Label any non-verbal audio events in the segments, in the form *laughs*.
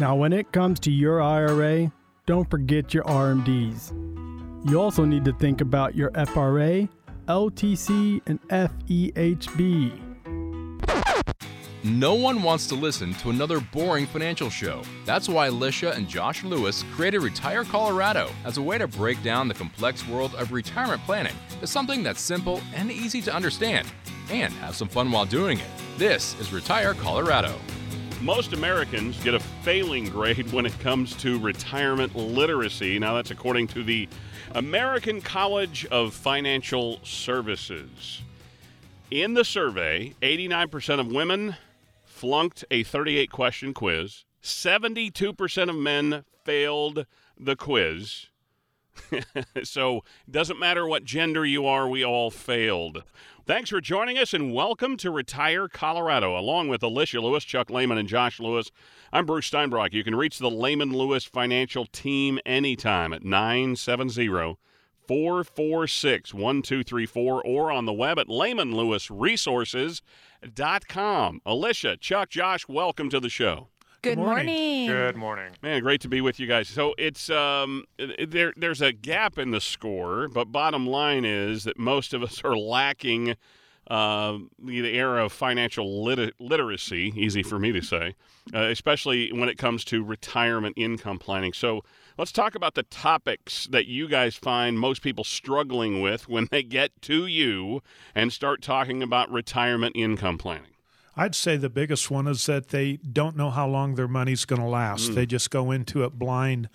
Now, when it comes to your IRA, don't forget your RMDs. You also need to think about your FRA, LTC, and FEHB. No one wants to listen to another boring financial show. That's why Lisha and Josh Lewis created Retire Colorado as a way to break down the complex world of retirement planning to something that's simple and easy to understand, and have some fun while doing it. This is Retire Colorado. Most Americans get a failing grade when it comes to retirement literacy. Now, that's according to the American College of Financial Services. In the survey, 89% of women flunked a 38 question quiz, 72% of men failed the quiz. *laughs* so, it doesn't matter what gender you are, we all failed. Thanks for joining us and welcome to Retire Colorado. Along with Alicia Lewis, Chuck Lehman, and Josh Lewis, I'm Bruce Steinbrock. You can reach the Lehman Lewis financial team anytime at 970 446 1234 or on the web at lehmanlewisresources.com. Alicia, Chuck, Josh, welcome to the show. Good, morning. Good morning. Man, great to be with you guys. So it's um, there. There's a gap in the score, but bottom line is that most of us are lacking uh, the, the era of financial lit- literacy. Easy for me to say, uh, especially when it comes to retirement income planning. So let's talk about the topics that you guys find most people struggling with when they get to you and start talking about retirement income planning. I'd say the biggest one is that they don't know how long their money's going to last. Mm. They just go into it blind,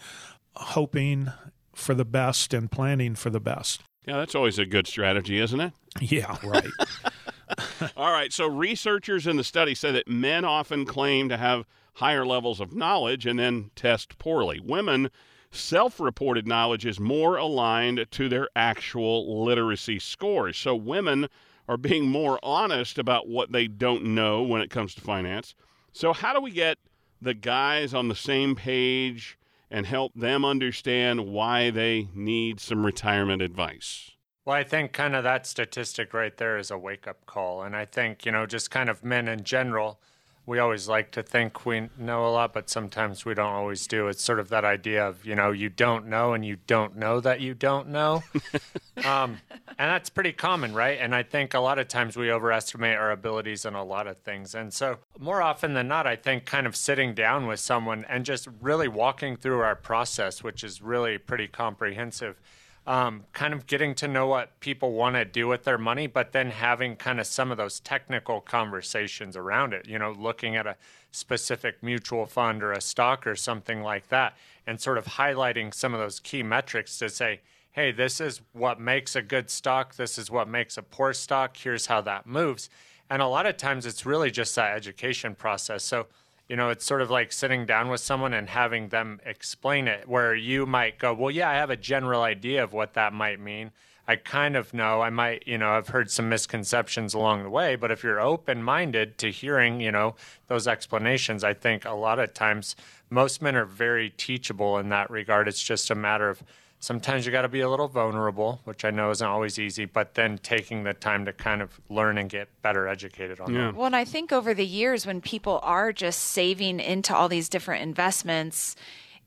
hoping for the best and planning for the best. Yeah, that's always a good strategy, isn't it? Yeah, right. *laughs* *laughs* All right. So, researchers in the study say that men often claim to have higher levels of knowledge and then test poorly. Women self reported knowledge is more aligned to their actual literacy scores. So, women are being more honest about what they don't know when it comes to finance. So, how do we get the guys on the same page and help them understand why they need some retirement advice? Well, I think kind of that statistic right there is a wake up call. And I think, you know, just kind of men in general we always like to think we know a lot, but sometimes we don't always do. It's sort of that idea of, you know, you don't know and you don't know that you don't know. *laughs* um, and that's pretty common, right? And I think a lot of times we overestimate our abilities in a lot of things. And so, more often than not, I think kind of sitting down with someone and just really walking through our process, which is really pretty comprehensive um, kind of getting to know what people want to do with their money, but then having kind of some of those technical conversations around it, you know, looking at a specific mutual fund or a stock or something like that, and sort of highlighting some of those key metrics to say, hey, this is what makes a good stock, this is what makes a poor stock, here's how that moves. And a lot of times it's really just that education process. So, you know, it's sort of like sitting down with someone and having them explain it, where you might go, Well, yeah, I have a general idea of what that might mean. I kind of know. I might, you know, I've heard some misconceptions along the way, but if you're open minded to hearing, you know, those explanations, I think a lot of times most men are very teachable in that regard. It's just a matter of sometimes you got to be a little vulnerable, which I know isn't always easy, but then taking the time to kind of learn and get better educated on yeah. that. Well, and I think over the years when people are just saving into all these different investments,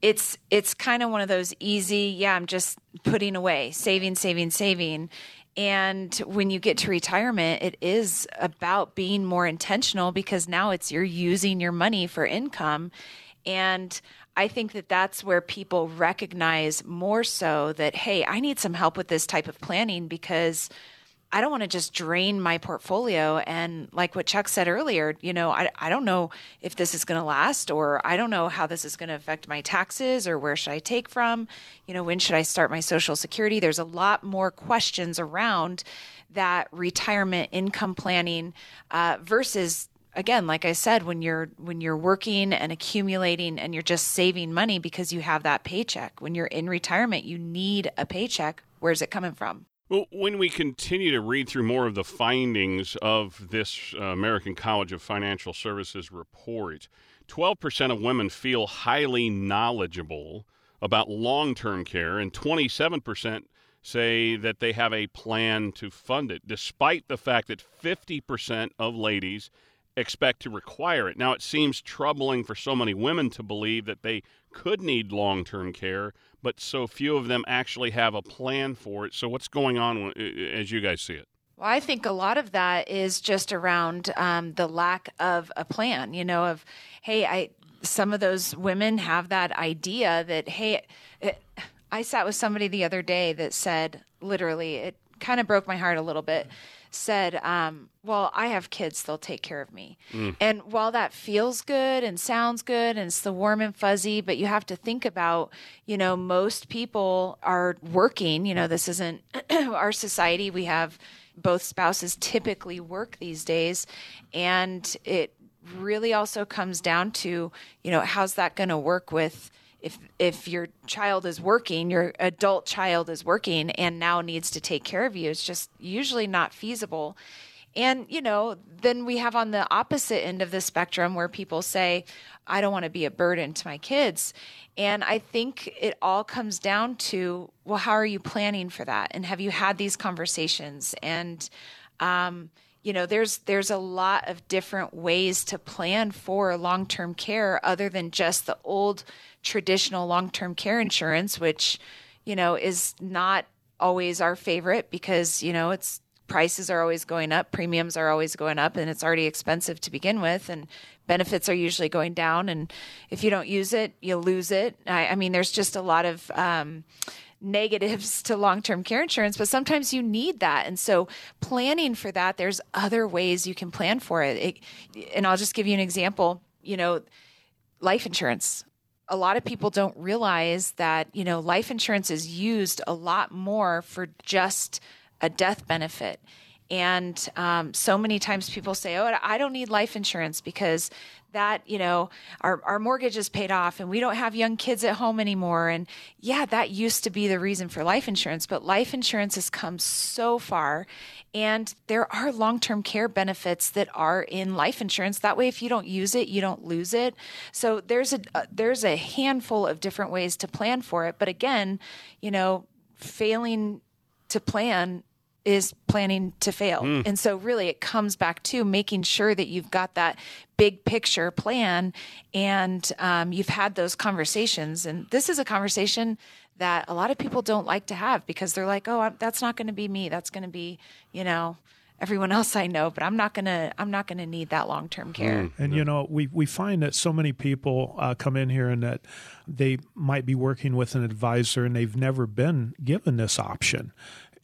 it's it's kind of one of those easy, yeah, I'm just putting away, saving, saving, saving. And when you get to retirement, it is about being more intentional because now it's you're using your money for income. And I think that that's where people recognize more so that, hey, I need some help with this type of planning because I don't want to just drain my portfolio. And like what Chuck said earlier, you know, I, I don't know if this is going to last or I don't know how this is going to affect my taxes or where should I take from? You know, when should I start my social security? There's a lot more questions around that retirement income planning uh, versus again like i said when you're when you're working and accumulating and you're just saving money because you have that paycheck when you're in retirement you need a paycheck. Where's it coming from? Well, when we continue to read through more of the findings of this uh, American College of Financial Services report, 12% of women feel highly knowledgeable about long term care, and 27% say that they have a plan to fund it, despite the fact that 50% of ladies expect to require it. Now, it seems troubling for so many women to believe that they could need long term care, but so few of them actually have a plan for it. So, what's going on as you guys see it? Well, I think a lot of that is just around um, the lack of a plan, you know, of, hey, I, some of those women have that idea that, hey, it, I sat with somebody the other day that said, literally, it kind of broke my heart a little bit said, um, Well, I have kids, they'll take care of me. Mm. And while that feels good and sounds good and it's the warm and fuzzy, but you have to think about, you know, most people are working. You know, this isn't *clears throat* our society. We have both spouses typically work these days. And it really also comes down to, you know, how's that going to work with if if your child is working, your adult child is working and now needs to take care of you, it's just usually not feasible. And, you know, then we have on the opposite end of the spectrum where people say, I don't want to be a burden to my kids. And I think it all comes down to, well, how are you planning for that? And have you had these conversations? And, um, you know there's there's a lot of different ways to plan for long-term care other than just the old traditional long-term care insurance which you know is not always our favorite because you know it's prices are always going up premiums are always going up and it's already expensive to begin with and benefits are usually going down and if you don't use it you lose it. I, I mean there's just a lot of um, negatives to long term care insurance, but sometimes you need that. And so, planning for that, there's other ways you can plan for it. it. And I'll just give you an example. You know, life insurance. A lot of people don't realize that, you know, life insurance is used a lot more for just a death benefit. And um, so many times people say, Oh, I don't need life insurance because that, you know, our, our mortgage is paid off and we don't have young kids at home anymore. And yeah, that used to be the reason for life insurance, but life insurance has come so far. And there are long term care benefits that are in life insurance. That way, if you don't use it, you don't lose it. So there's a, uh, there's a handful of different ways to plan for it. But again, you know, failing to plan is planning to fail. Mm. And so, really, it comes back to making sure that you've got that big picture plan and um, you've had those conversations. And this is a conversation that a lot of people don't like to have because they're like, oh, that's not going to be me. That's going to be, you know, everyone else I know, but I'm not gonna I'm not gonna need that long term care. Mm. And you know, we we find that so many people uh, come in here and that they might be working with an advisor and they've never been given this option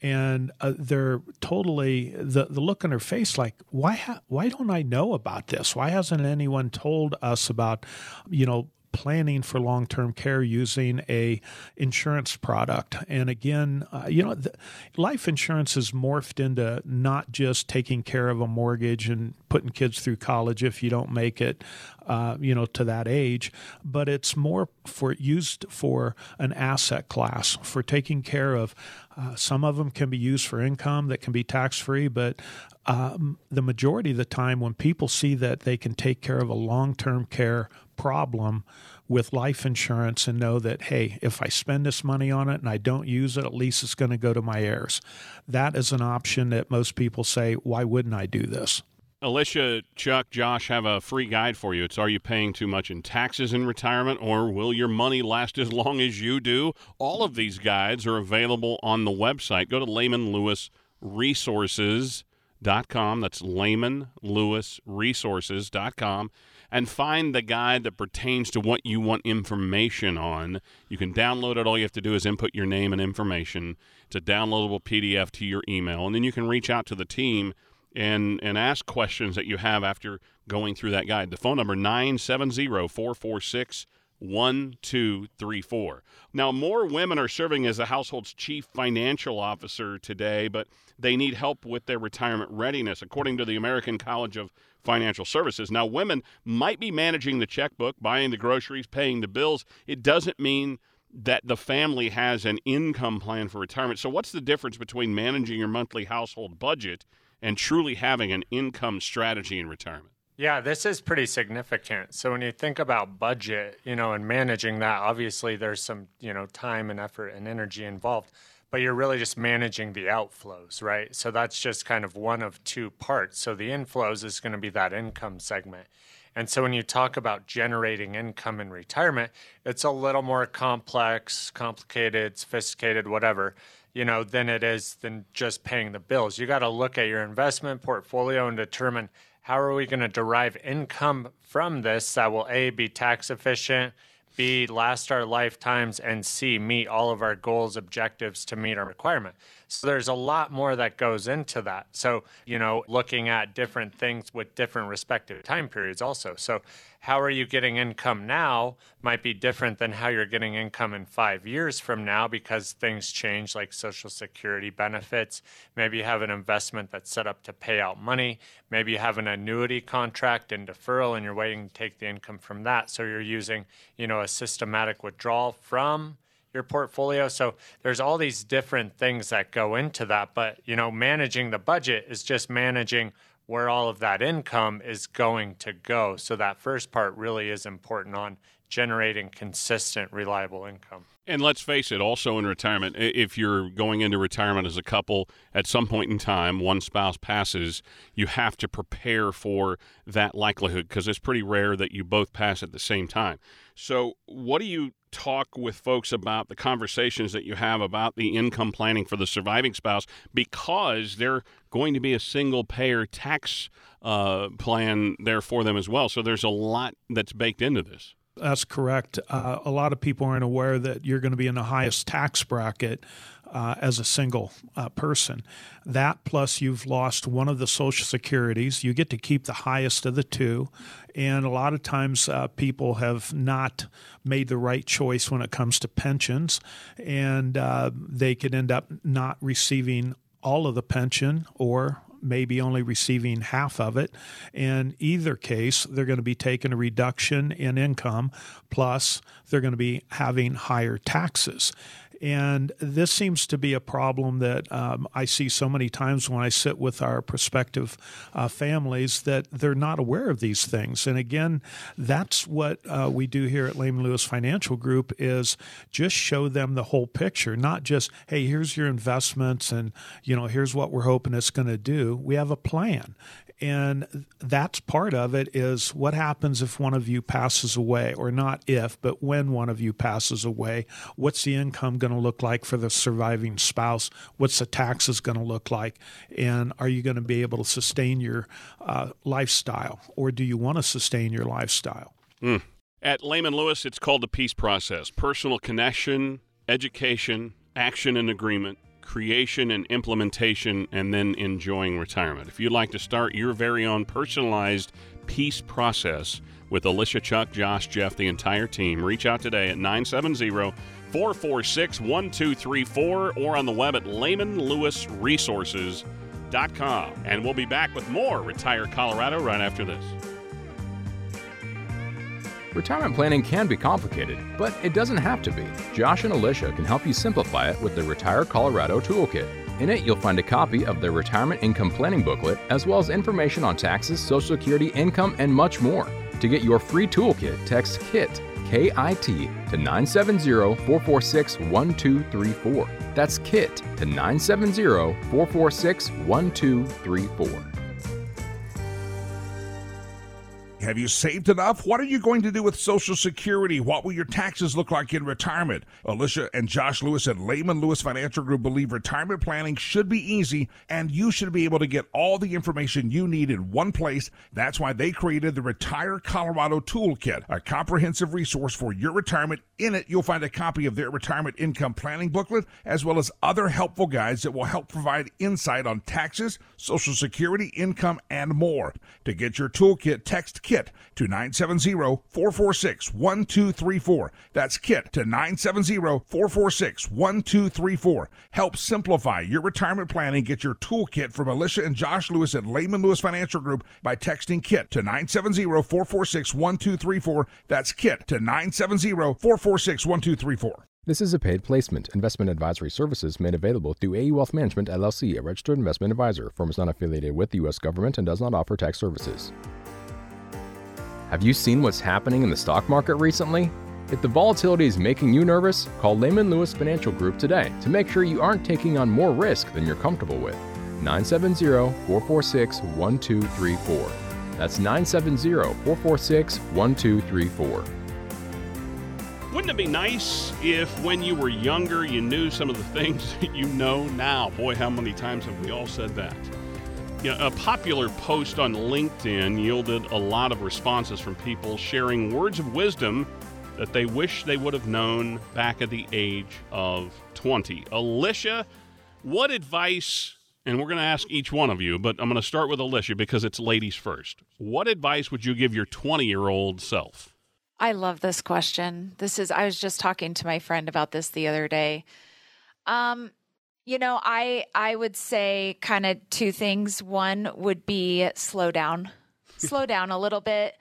and uh, they're totally the the look on their face like why ha- why don't I know about this? Why hasn't anyone told us about you know planning for long-term care using a insurance product and again uh, you know the, life insurance has morphed into not just taking care of a mortgage and putting kids through college if you don't make it uh, you know to that age but it's more for used for an asset class for taking care of uh, some of them can be used for income that can be tax free, but um, the majority of the time, when people see that they can take care of a long term care problem with life insurance and know that, hey, if I spend this money on it and I don't use it, at least it's going to go to my heirs. That is an option that most people say, why wouldn't I do this? Alicia, Chuck, Josh have a free guide for you. It's Are You Paying Too Much in Taxes in Retirement or Will Your Money Last as Long as You Do? All of these guides are available on the website. Go to lehmanlewisresources.com. That's lehmanlewisresources.com and find the guide that pertains to what you want information on. You can download it. All you have to do is input your name and information. It's a downloadable PDF to your email, and then you can reach out to the team – and and ask questions that you have after going through that guide. The phone number 970-446-1234. Now, more women are serving as the household's chief financial officer today, but they need help with their retirement readiness, according to the American College of Financial Services. Now, women might be managing the checkbook, buying the groceries, paying the bills. It doesn't mean that the family has an income plan for retirement. So, what's the difference between managing your monthly household budget and truly having an income strategy in retirement? Yeah, this is pretty significant. So when you think about budget, you know, and managing that, obviously there's some, you know, time and effort and energy involved. but you're really just managing the outflows, right? So that's just kind of one of two parts. So the inflows is going to be that income segment. And so when you talk about generating income in retirement, it's a little more complex, complicated, sophisticated, whatever, you know, than it is than just paying the bills. You got to look at your investment portfolio and determine how are we going to derive income from this that will A, be tax efficient, B, last our lifetimes, and C, meet all of our goals, objectives to meet our requirement. So there's a lot more that goes into that. So, you know, looking at different things with different respective time periods also. So how are you getting income now might be different than how you're getting income in five years from now because things change like social security benefits maybe you have an investment that's set up to pay out money maybe you have an annuity contract and deferral and you're waiting to take the income from that so you're using you know a systematic withdrawal from your portfolio so there's all these different things that go into that but you know managing the budget is just managing where all of that income is going to go. So that first part really is important on generating consistent, reliable income. And let's face it, also in retirement, if you're going into retirement as a couple, at some point in time, one spouse passes, you have to prepare for that likelihood because it's pretty rare that you both pass at the same time. So, what do you talk with folks about the conversations that you have about the income planning for the surviving spouse because they're going to be a single payer tax uh, plan there for them as well. So there's a lot that's baked into this. That's correct. Uh, a lot of people aren't aware that you're going to be in the highest tax bracket uh, as a single uh, person. That plus you've lost one of the Social Securities. You get to keep the highest of the two. And a lot of times uh, people have not made the right choice when it comes to pensions, and uh, they could end up not receiving all of the pension or maybe only receiving half of it. In either case, they're going to be taking a reduction in income, plus they're going to be having higher taxes. And this seems to be a problem that um, I see so many times when I sit with our prospective uh, families that they're not aware of these things. And again, that's what uh, we do here at Lehman Lewis Financial Group is just show them the whole picture, not just, hey, here's your investments and, you know, here's what we're hoping it's going to do. We have a plan and that's part of it is what happens if one of you passes away or not if but when one of you passes away what's the income going to look like for the surviving spouse? What's the taxes going to look like? And are you going to be able to sustain your uh, lifestyle or do you want to sustain your lifestyle? Mm. at lehman lewis it's called the peace process. Personal connection education action and agreement creation and implementation, and then enjoying retirement. If you'd like to start your very own personalized peace process with Alicia, Chuck, Josh, Jeff, the entire team, reach out today at 970 446 1234 or on the web at lehmanlewisresources.com. And we'll be back with more Retire Colorado right after this. Retirement planning can be complicated, but it doesn't have to be. Josh and Alicia can help you simplify it with the Retire Colorado Toolkit. In it, you'll find a copy of the Retirement Income Planning Booklet, as well as information on taxes, Social Security, income, and much more. To get your free toolkit, text KIT, K I T, to 970 446 1234. That's KIT to 970 446 1234. Have you saved enough? What are you going to do with Social Security? What will your taxes look like in retirement? Alicia and Josh Lewis at Lehman Lewis Financial Group believe retirement planning should be easy and you should be able to get all the information you need in one place. That's why they created the Retire Colorado Toolkit, a comprehensive resource for your retirement. In it, you'll find a copy of their retirement income planning booklet, as well as other helpful guides that will help provide insight on taxes, Social Security, income, and more. To get your toolkit, text KIT to 970-446-1234. That's KIT to 970-446-1234. Help simplify your retirement planning. Get your toolkit from Alicia and Josh Lewis at Lehman Lewis Financial Group by texting KIT to 970-446-1234. That's KIT to 970-446-1234. This is a paid placement. Investment advisory services made available through AE Wealth Management LLC, a registered investment advisor. Firm is not affiliated with the U.S. government and does not offer tax services. Have you seen what's happening in the stock market recently? If the volatility is making you nervous, call Lehman Lewis Financial Group today to make sure you aren't taking on more risk than you're comfortable with. 970 446 1234. That's 970 446 1234. Wouldn't it be nice if when you were younger you knew some of the *laughs* things that you know now? Boy, how many times have we all said that? You know, a popular post on LinkedIn yielded a lot of responses from people sharing words of wisdom that they wish they would have known back at the age of 20. Alicia, what advice, and we're going to ask each one of you, but I'm going to start with Alicia because it's ladies first. What advice would you give your 20 year old self? I love this question. This is I was just talking to my friend about this the other day. Um you know, I I would say kind of two things. One would be slow down. *laughs* slow down a little bit.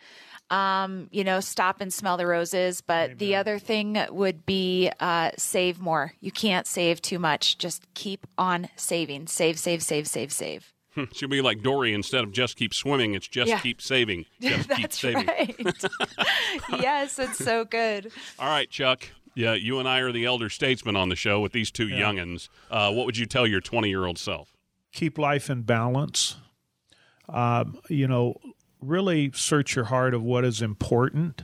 Um, you know, stop and smell the roses. But Amen. the other thing would be uh, save more. You can't save too much. Just keep on saving. Save, save, save, save, save. She'll be like Dory. Instead of just keep swimming, it's just yeah. keep saving. *laughs* Just That's keep saving. Right. *laughs* yes, it's so good. All right, Chuck. Yeah, you and I are the elder statesmen on the show with these two yeah. youngins. Uh, what would you tell your 20 year old self? Keep life in balance. Um, you know, really search your heart of what is important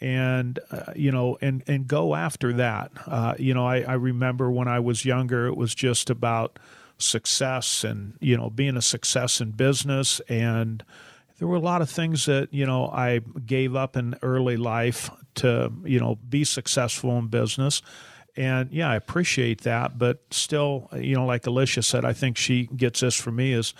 and uh, you know and and go after that uh, you know I, I remember when i was younger it was just about success and you know being a success in business and there were a lot of things that you know I gave up in early life to you know be successful in business and yeah I appreciate that but still you know like Alicia said I think she gets this from me is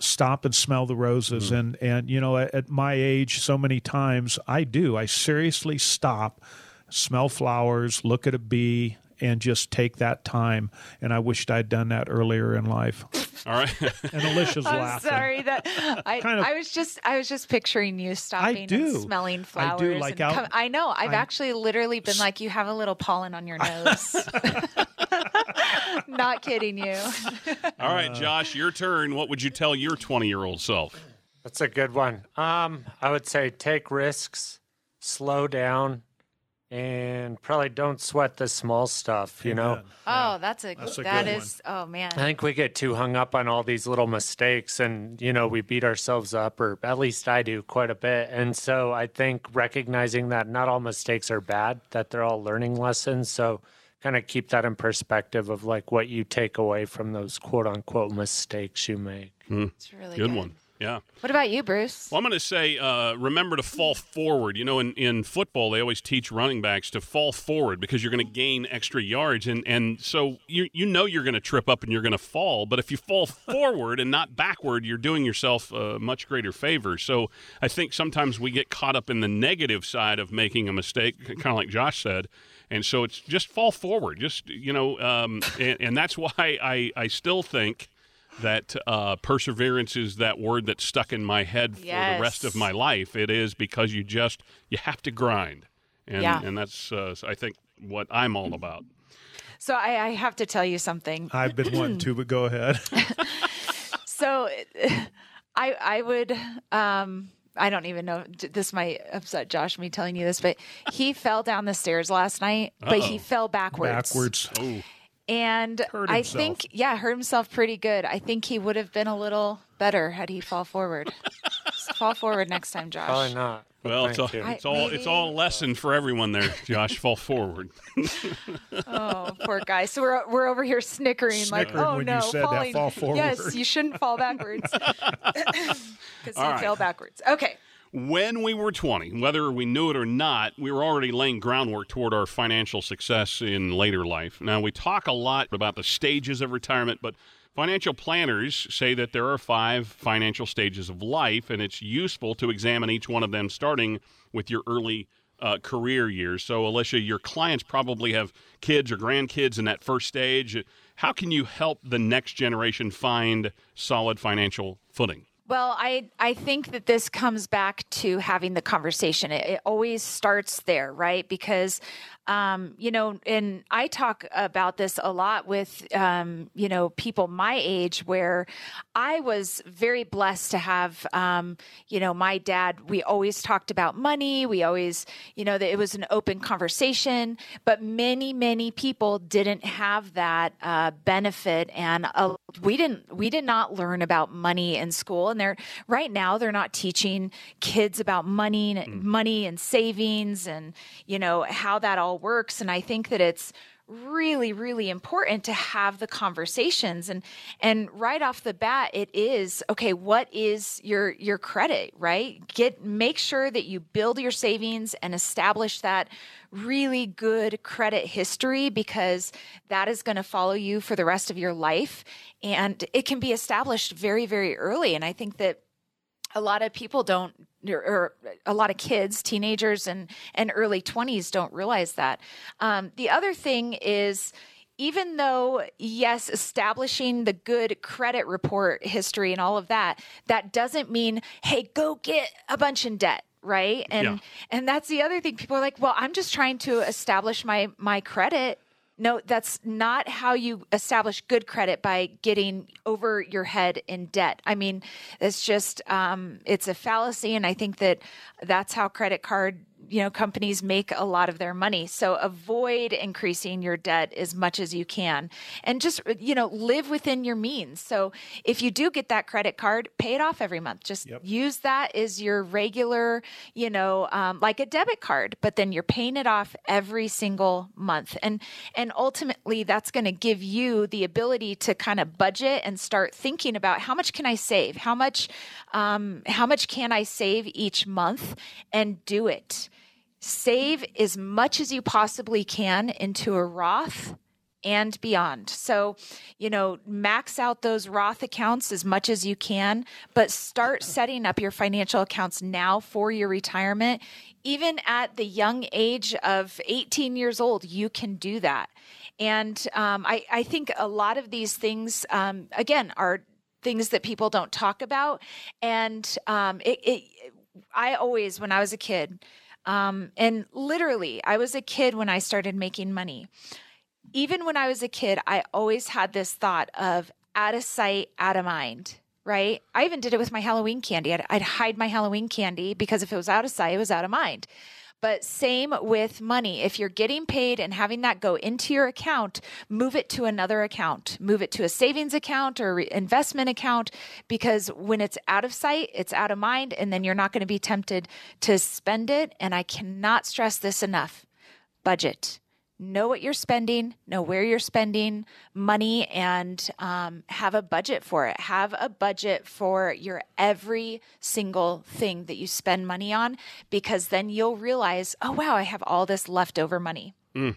stop and smell the roses mm-hmm. and and you know at, at my age so many times I do I seriously stop smell flowers look at a bee and just take that time. And I wished I'd done that earlier in life. All right. *laughs* and Alicia's I'm laughing. Sorry that I, *laughs* kind of, I was just I was just picturing you stopping and smelling flowers. I do like out, come, I know. I've I, actually literally been like, you have a little pollen on your nose. *laughs* Not kidding you. All right, Josh, your turn. What would you tell your 20 year old self? That's a good one. Um, I would say take risks, slow down, and probably don't sweat the small stuff you know? Oh that's a that's a that is, oh man. I think we get too hung up on all these little mistakes and you know we beat ourselves up or at least i do quite a bit. And so i think recognizing that not all mistakes are bad that they're all learning lessons. So kind of keep that in perspective of like what you take away from those quote unquote mistakes you make. Mm. it's really good, good. one yeah. What about you, Bruce? Well, I'm going to say uh, remember to fall forward. You know, in, in football, they always teach running backs to fall forward because you're going to gain extra yards. And, and so you, you know you're going to trip up and you're going to fall. But if you fall *laughs* forward and not backward, you're doing yourself a much greater favor. So I think sometimes we get caught up in the negative side of making a mistake, kind of like Josh said. And so it's just fall forward. Just, you know, um, and, and that's why I, I still think – that uh, perseverance is that word that's stuck in my head for the rest of my life. It is because you just you have to grind, and yeah. and that's uh, I think what I'm all about. So I, I have to tell you something. I've been wanting to, but go ahead. *laughs* *laughs* so I I would um I don't even know. This might upset Josh me telling you this, but he fell down the stairs last night, Uh-oh. but he fell backwards. Backwards. Oh and I think yeah, hurt himself pretty good. I think he would have been a little better had he fall forward. *laughs* fall forward next time, Josh. Probably not. Well, it's, all, it's all it's all a lesson for everyone there, *laughs* Josh. fall forward. *laughs* oh, poor guy. So we're we're over here snickering, snickering like, oh no, falling. fall forward. Yes, you shouldn't fall backwards because you right. fell backwards. Okay when we were 20, whether we knew it or not, we were already laying groundwork toward our financial success in later life. Now, we talk a lot about the stages of retirement, but financial planners say that there are five financial stages of life, and it's useful to examine each one of them starting with your early uh, career years. So, Alicia, your clients probably have kids or grandkids in that first stage. How can you help the next generation find solid financial footing? Well, I I think that this comes back to having the conversation. It, it always starts there, right? Because um, you know, and I talk about this a lot with um, you know people my age, where I was very blessed to have um, you know my dad. We always talked about money. We always you know that it was an open conversation. But many many people didn't have that uh, benefit, and uh, we didn't we did not learn about money in school and they're right now they're not teaching kids about money mm. money and savings and you know how that all works. And i think that it's really really important to have the conversations. And and right off the bat it is okay what is your your credit right? Get make sure that you build your savings and establish that really good credit history because that is going to follow you for the rest of your life. And it can be established very very early. And i think that a lot of people don't or, a lot of kids teenagers and and early 20s don't realize that. Um, the other thing is even though yes establishing the good credit report history and all of that that doesn't mean hey go get a bunch in debt right? And yeah. and that's the other thing. People are like well i'm just trying to establish my my credit no, that's not how you establish good credit by getting over your head in debt. I mean, it's just um, it's a fallacy, and I think that that's how credit card you know companies make a lot of their money. So avoid increasing your debt as much as you can. And just you know live within your means. So if you do get that credit card pay it off every month. Just yep. use that as your regular you know um, like a debit card but then you're paying it off every single month. And and ultimately that's going to give you the ability to kind of budget and start thinking about how much can i save? How much um, how much can i save each month and do it save as much as you possibly can into a Roth and beyond. So, you know, max out those Roth accounts as much as you can, but start setting up your financial accounts now for your retirement. Even at the young age of 18 years old, you can do that. And um, I, I, think a lot of these things, um, again, are things that people don't talk about. And um, it, it, I always, when I was a kid, um, and literally, I was a kid when I started making money. Even when I was a kid, I always had this thought of out of sight, out of mind, right? I even did it with my Halloween candy. I'd, I'd hide my Halloween candy because if it was out of sight, it was out of mind. But same with money. If you're getting paid and having that go into your account, move it to another account. Move it to a savings account or investment account because when it's out of sight, it's out of mind, and then you're not going to be tempted to spend it. And I cannot stress this enough budget know what you're spending, know where you're spending money, and um, have a budget for it. Have a budget for your every single thing that you spend money on, because then you'll realize, oh, wow, I have all this leftover money. Mm.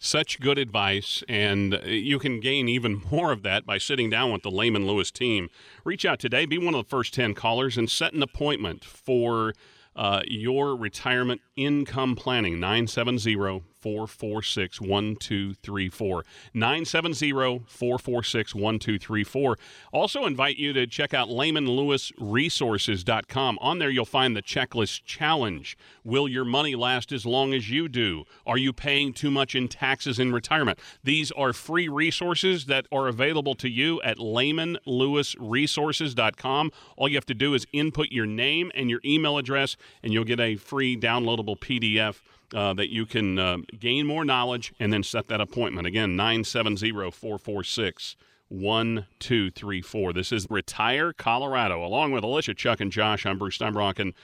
Such good advice, and uh, you can gain even *laughs* more of that by sitting down with the Lehman Lewis team. Reach out today, be one of the first 10 callers, and set an appointment for uh, your retirement income planning. 970 446 1234. 970 446 1234. Also, invite you to check out LehmanLewisResources.com. On there, you'll find the checklist challenge. Will your money last as long as you do? Are you paying too much in taxes in retirement? These are free resources that are available to you at LehmanLewisResources.com. All you have to do is input your name and your email address, and you'll get a free downloadable PDF uh, that you can uh, gain more knowledge and then set that appointment. Again, 970 446 1234. This is Retire Colorado. Along with Alicia, Chuck, and Josh, I'm Bruce Steinbrock. And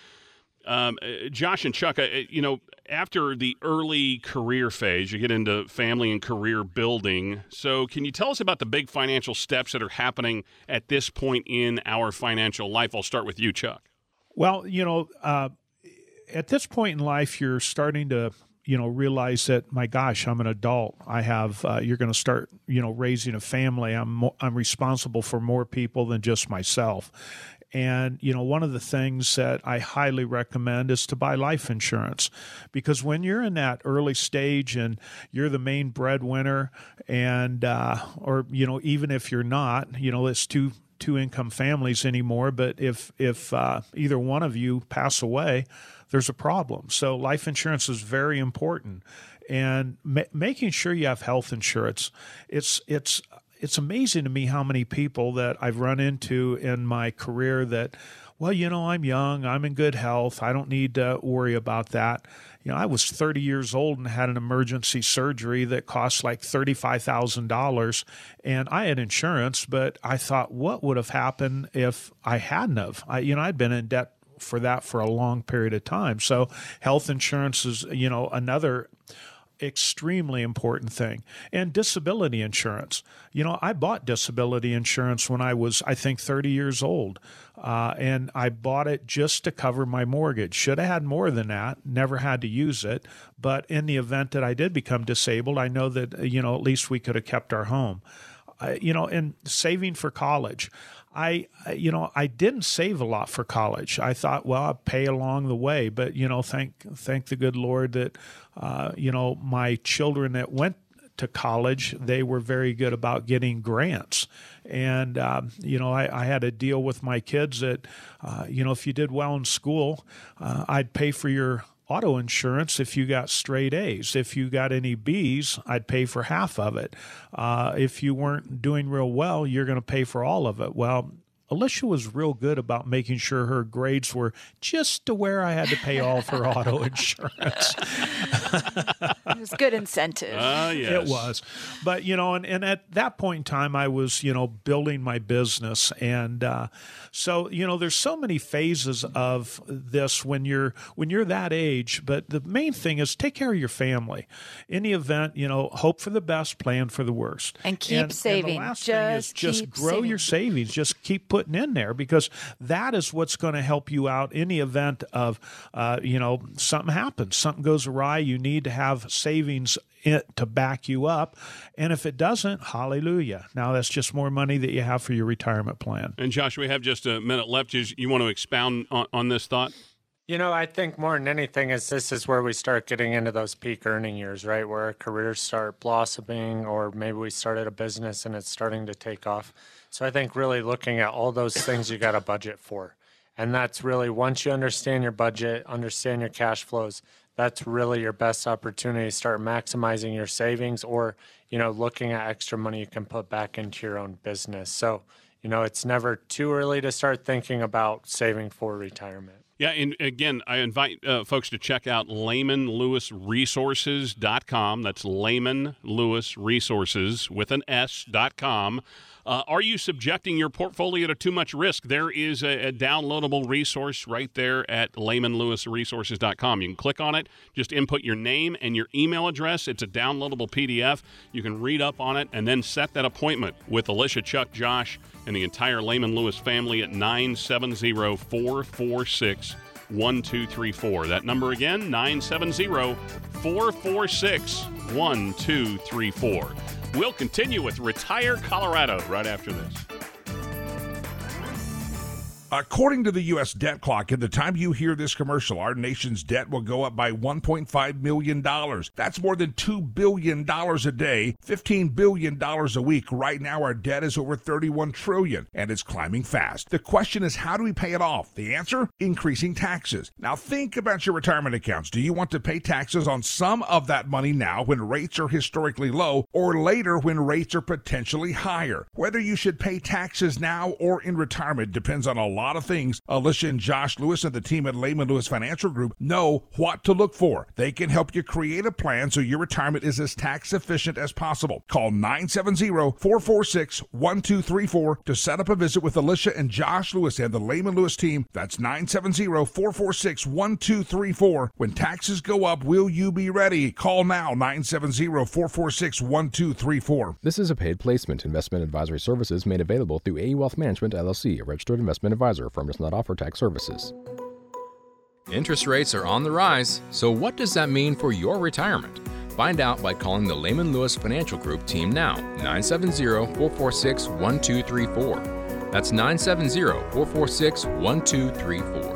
um, uh, Josh and Chuck, uh, you know, after the early career phase, you get into family and career building. So, can you tell us about the big financial steps that are happening at this point in our financial life? I'll start with you, Chuck. Well, you know, uh, at this point in life, you're starting to you know realize that my gosh i'm an adult. I have uh, you're going to start you know raising a family. I'm mo- i'm responsible for more people than just myself. And you know one of the things that i highly recommend is to buy life insurance because when you're in that early stage and you're the main breadwinner and uh, or you know even if you're not you know it's two two income families anymore, but if if uh, either one of you pass away, there's a problem. So life insurance is very important, and ma- making sure you have health insurance. It's it's it's amazing to me how many people that I've run into in my career that, well, you know, I'm young, I'm in good health, I don't need to worry about that. You know, I was 30 years old and had an emergency surgery that cost like $35,000 and I had insurance, but I thought what would have happened if I hadn't have? I you know, I'd been in debt for that for a long period of time. So health insurance is, you know, another extremely important thing. And disability insurance. You know, I bought disability insurance when I was, I think, 30 years old. Uh, and I bought it just to cover my mortgage. Should have had more than that, never had to use it. But in the event that I did become disabled, I know that, you know, at least we could have kept our home. Uh, you know, and saving for college. I, you know, I didn't save a lot for college. I thought, well, I'll pay along the way, but you know, thank thank the good Lord that, uh, you know, my children that went to college, they were very good about getting grants. And, um, you know, I, I, had a deal with my kids that, uh, you know, if you did well in school, uh, I'd pay for your auto insurance if you got straight A's. If you got any B's, I'd pay for half of it. Uh, if you weren't doing real well, you're going to pay for all of it. Well, Alicia was real good about making sure her grades were just to where I had to pay all for auto *laughs* insurance. *laughs* it was good incentive. Uh, yes. It was. But, you know, and, and at that point in time, I was, you know, building my business. And uh, so, you know, there's so many phases of this when you're when you're that age. But the main thing is take care of your family. In the event, you know, hope for the best, plan for the worst. And keep and, saving. And the last just thing is just grow saving. your savings. Just keep putting in there because that is what's going to help you out in the event of, uh, you know, something happens, something goes awry. You need to have savings it to back you up. And if it doesn't, hallelujah. Now that's just more money that you have for your retirement plan. And Josh, we have just a minute left. Just you want to expound on, on this thought? You know, I think more than anything is this is where we start getting into those peak earning years, right? Where our careers start blossoming, or maybe we started a business and it's starting to take off. So I think really looking at all those things you got a budget for. And that's really once you understand your budget, understand your cash flows, that's really your best opportunity to start maximizing your savings or, you know, looking at extra money you can put back into your own business. So, you know, it's never too early to start thinking about saving for retirement. Yeah, and again, I invite uh, folks to check out lehmanlewisresources.com. That's Lehman Lewis Resources with an S.com. Uh, are you subjecting your portfolio to too much risk? There is a, a downloadable resource right there at lehmanlewisresources.com. You can click on it, just input your name and your email address. It's a downloadable PDF. You can read up on it and then set that appointment with Alicia, Chuck, Josh, and the entire Lehman Lewis family at 970 446 1234. That number again, 970 446 1234. We'll continue with Retire Colorado right after this. According to the U.S. debt clock, at the time you hear this commercial, our nation's debt will go up by $1.5 million. That's more than $2 billion a day, $15 billion a week. Right now, our debt is over 31 trillion, and it's climbing fast. The question is, how do we pay it off? The answer? Increasing taxes. Now, think about your retirement accounts. Do you want to pay taxes on some of that money now when rates are historically low, or later when rates are potentially higher? Whether you should pay taxes now or in retirement depends on a lot lot of things. Uh, Alicia and Josh Lewis and the team at Lehman Lewis Financial Group know what to look for. They can help you create a plan so your retirement is as tax efficient as possible. Call 970-446-1234 to set up a visit with Alicia and Josh Lewis and the Lehman Lewis team. That's 970-446-1234. When taxes go up, will you be ready? Call now 970-446-1234. This is a paid placement. Investment advisory services made available through AE Wealth Management LLC, a registered investment advisor. Firm does not offer tax services. Interest rates are on the rise, so what does that mean for your retirement? Find out by calling the Lehman Lewis Financial Group team now, 970 446 1234. That's 970 446 1234.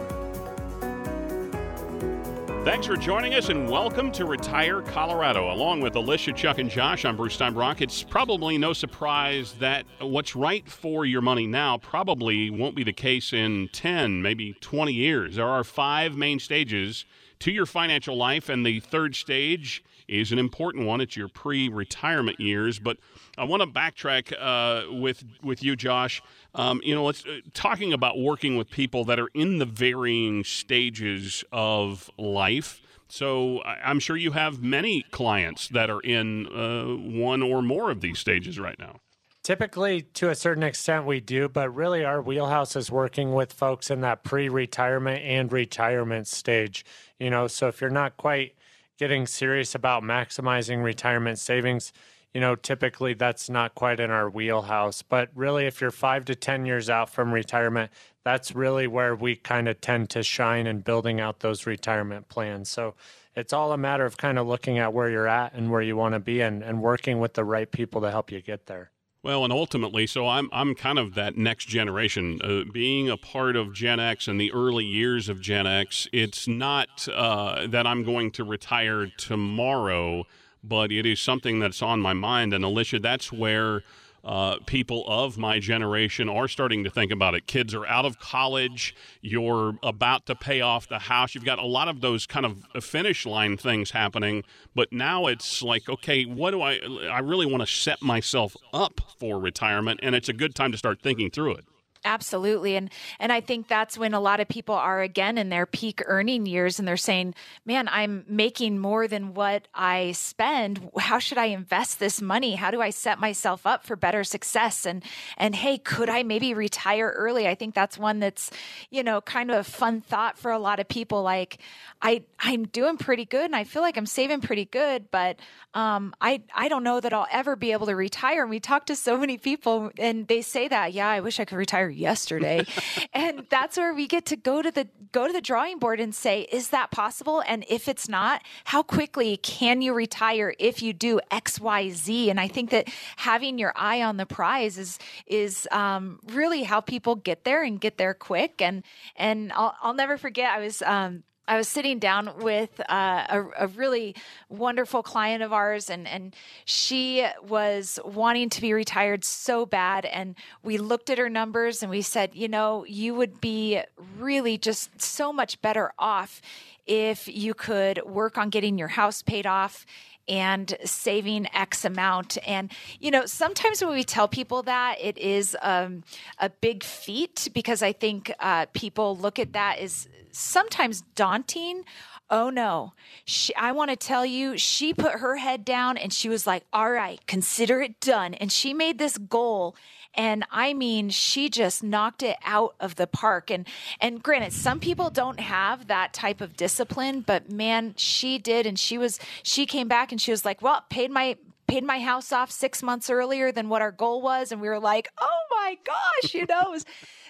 Thanks for joining us and welcome to Retire Colorado. Along with Alicia, Chuck, and Josh, I'm Bruce Steinbrock. It's probably no surprise that what's right for your money now probably won't be the case in 10, maybe 20 years. There are five main stages to your financial life, and the third stage is an important one. It's your pre retirement years. But I want to backtrack uh, with, with you, Josh. Um, you know, let's uh, talking about working with people that are in the varying stages of life. So I'm sure you have many clients that are in uh, one or more of these stages right now. Typically, to a certain extent, we do, but really, our wheelhouse is working with folks in that pre retirement and retirement stage. You know, so if you're not quite getting serious about maximizing retirement savings, you know, typically that's not quite in our wheelhouse. But really, if you're five to 10 years out from retirement, that's really where we kind of tend to shine in building out those retirement plans. So it's all a matter of kind of looking at where you're at and where you want to be and, and working with the right people to help you get there. Well, and ultimately, so I'm I'm kind of that next generation. Uh, being a part of Gen X and the early years of Gen X, it's not uh, that I'm going to retire tomorrow but it is something that's on my mind. And Alicia, that's where uh, people of my generation are starting to think about it. Kids are out of college. You're about to pay off the house. You've got a lot of those kind of finish line things happening. But now it's like, okay, what do I? I really want to set myself up for retirement, and it's a good time to start thinking through it. Absolutely. And and I think that's when a lot of people are again in their peak earning years and they're saying, "Man, I'm making more than what I spend. How should I invest this money? How do I set myself up for better success?" And and hey, could I maybe retire early? I think that's one that's, you know, kind of a fun thought for a lot of people like I I'm doing pretty good and I feel like I'm saving pretty good, but um I I don't know that I'll ever be able to retire. And we talk to so many people and they say that, "Yeah, I wish I could retire yesterday. *laughs* and that's where we get to go to the go to the drawing board and say, is that possible? And if it's not, how quickly can you retire if you do X, Y, Z? And I think that having your eye on the prize is is um, really how people get there and get there quick. And and I'll, I'll never forget. I was um, I was sitting down with uh, a, a, really wonderful client of ours, and, and she was wanting to be retired so bad. And we looked at her numbers and we said, you know, you would be really just so much better off if you could work on getting your house paid off and saving X amount. And, you know, sometimes when we tell people that, it is um, a big feat because I think uh, people look at that as sometimes daunting. Oh no. She, I want to tell you, she put her head down and she was like, all right, consider it done. And she made this goal. And I mean, she just knocked it out of the park. And, and granted, some people don't have that type of discipline, but man, she did. And she was, she came back and she was like, well, paid my, paid my house off six months earlier than what our goal was. And we were like, oh my gosh, you know,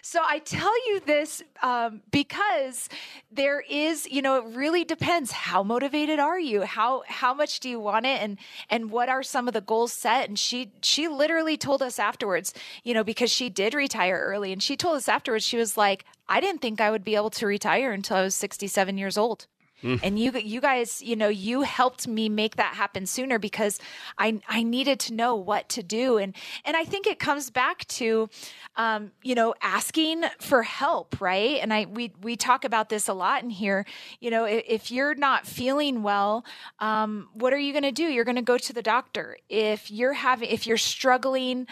so I tell you this um, because there is, you know, it really depends. How motivated are you? How how much do you want it? And and what are some of the goals set? And she she literally told us afterwards, you know, because she did retire early, and she told us afterwards, she was like, I didn't think I would be able to retire until I was 67 years old. Mm. And you you guys, you know, you helped me make that happen sooner because I I needed to know what to do. And and I think it comes back to um, you know, asking for help, right? And I we we talk about this a lot in here. You know, if, if you're not feeling well, um, what are you going to do? You're going to go to the doctor. If you're having if you're struggling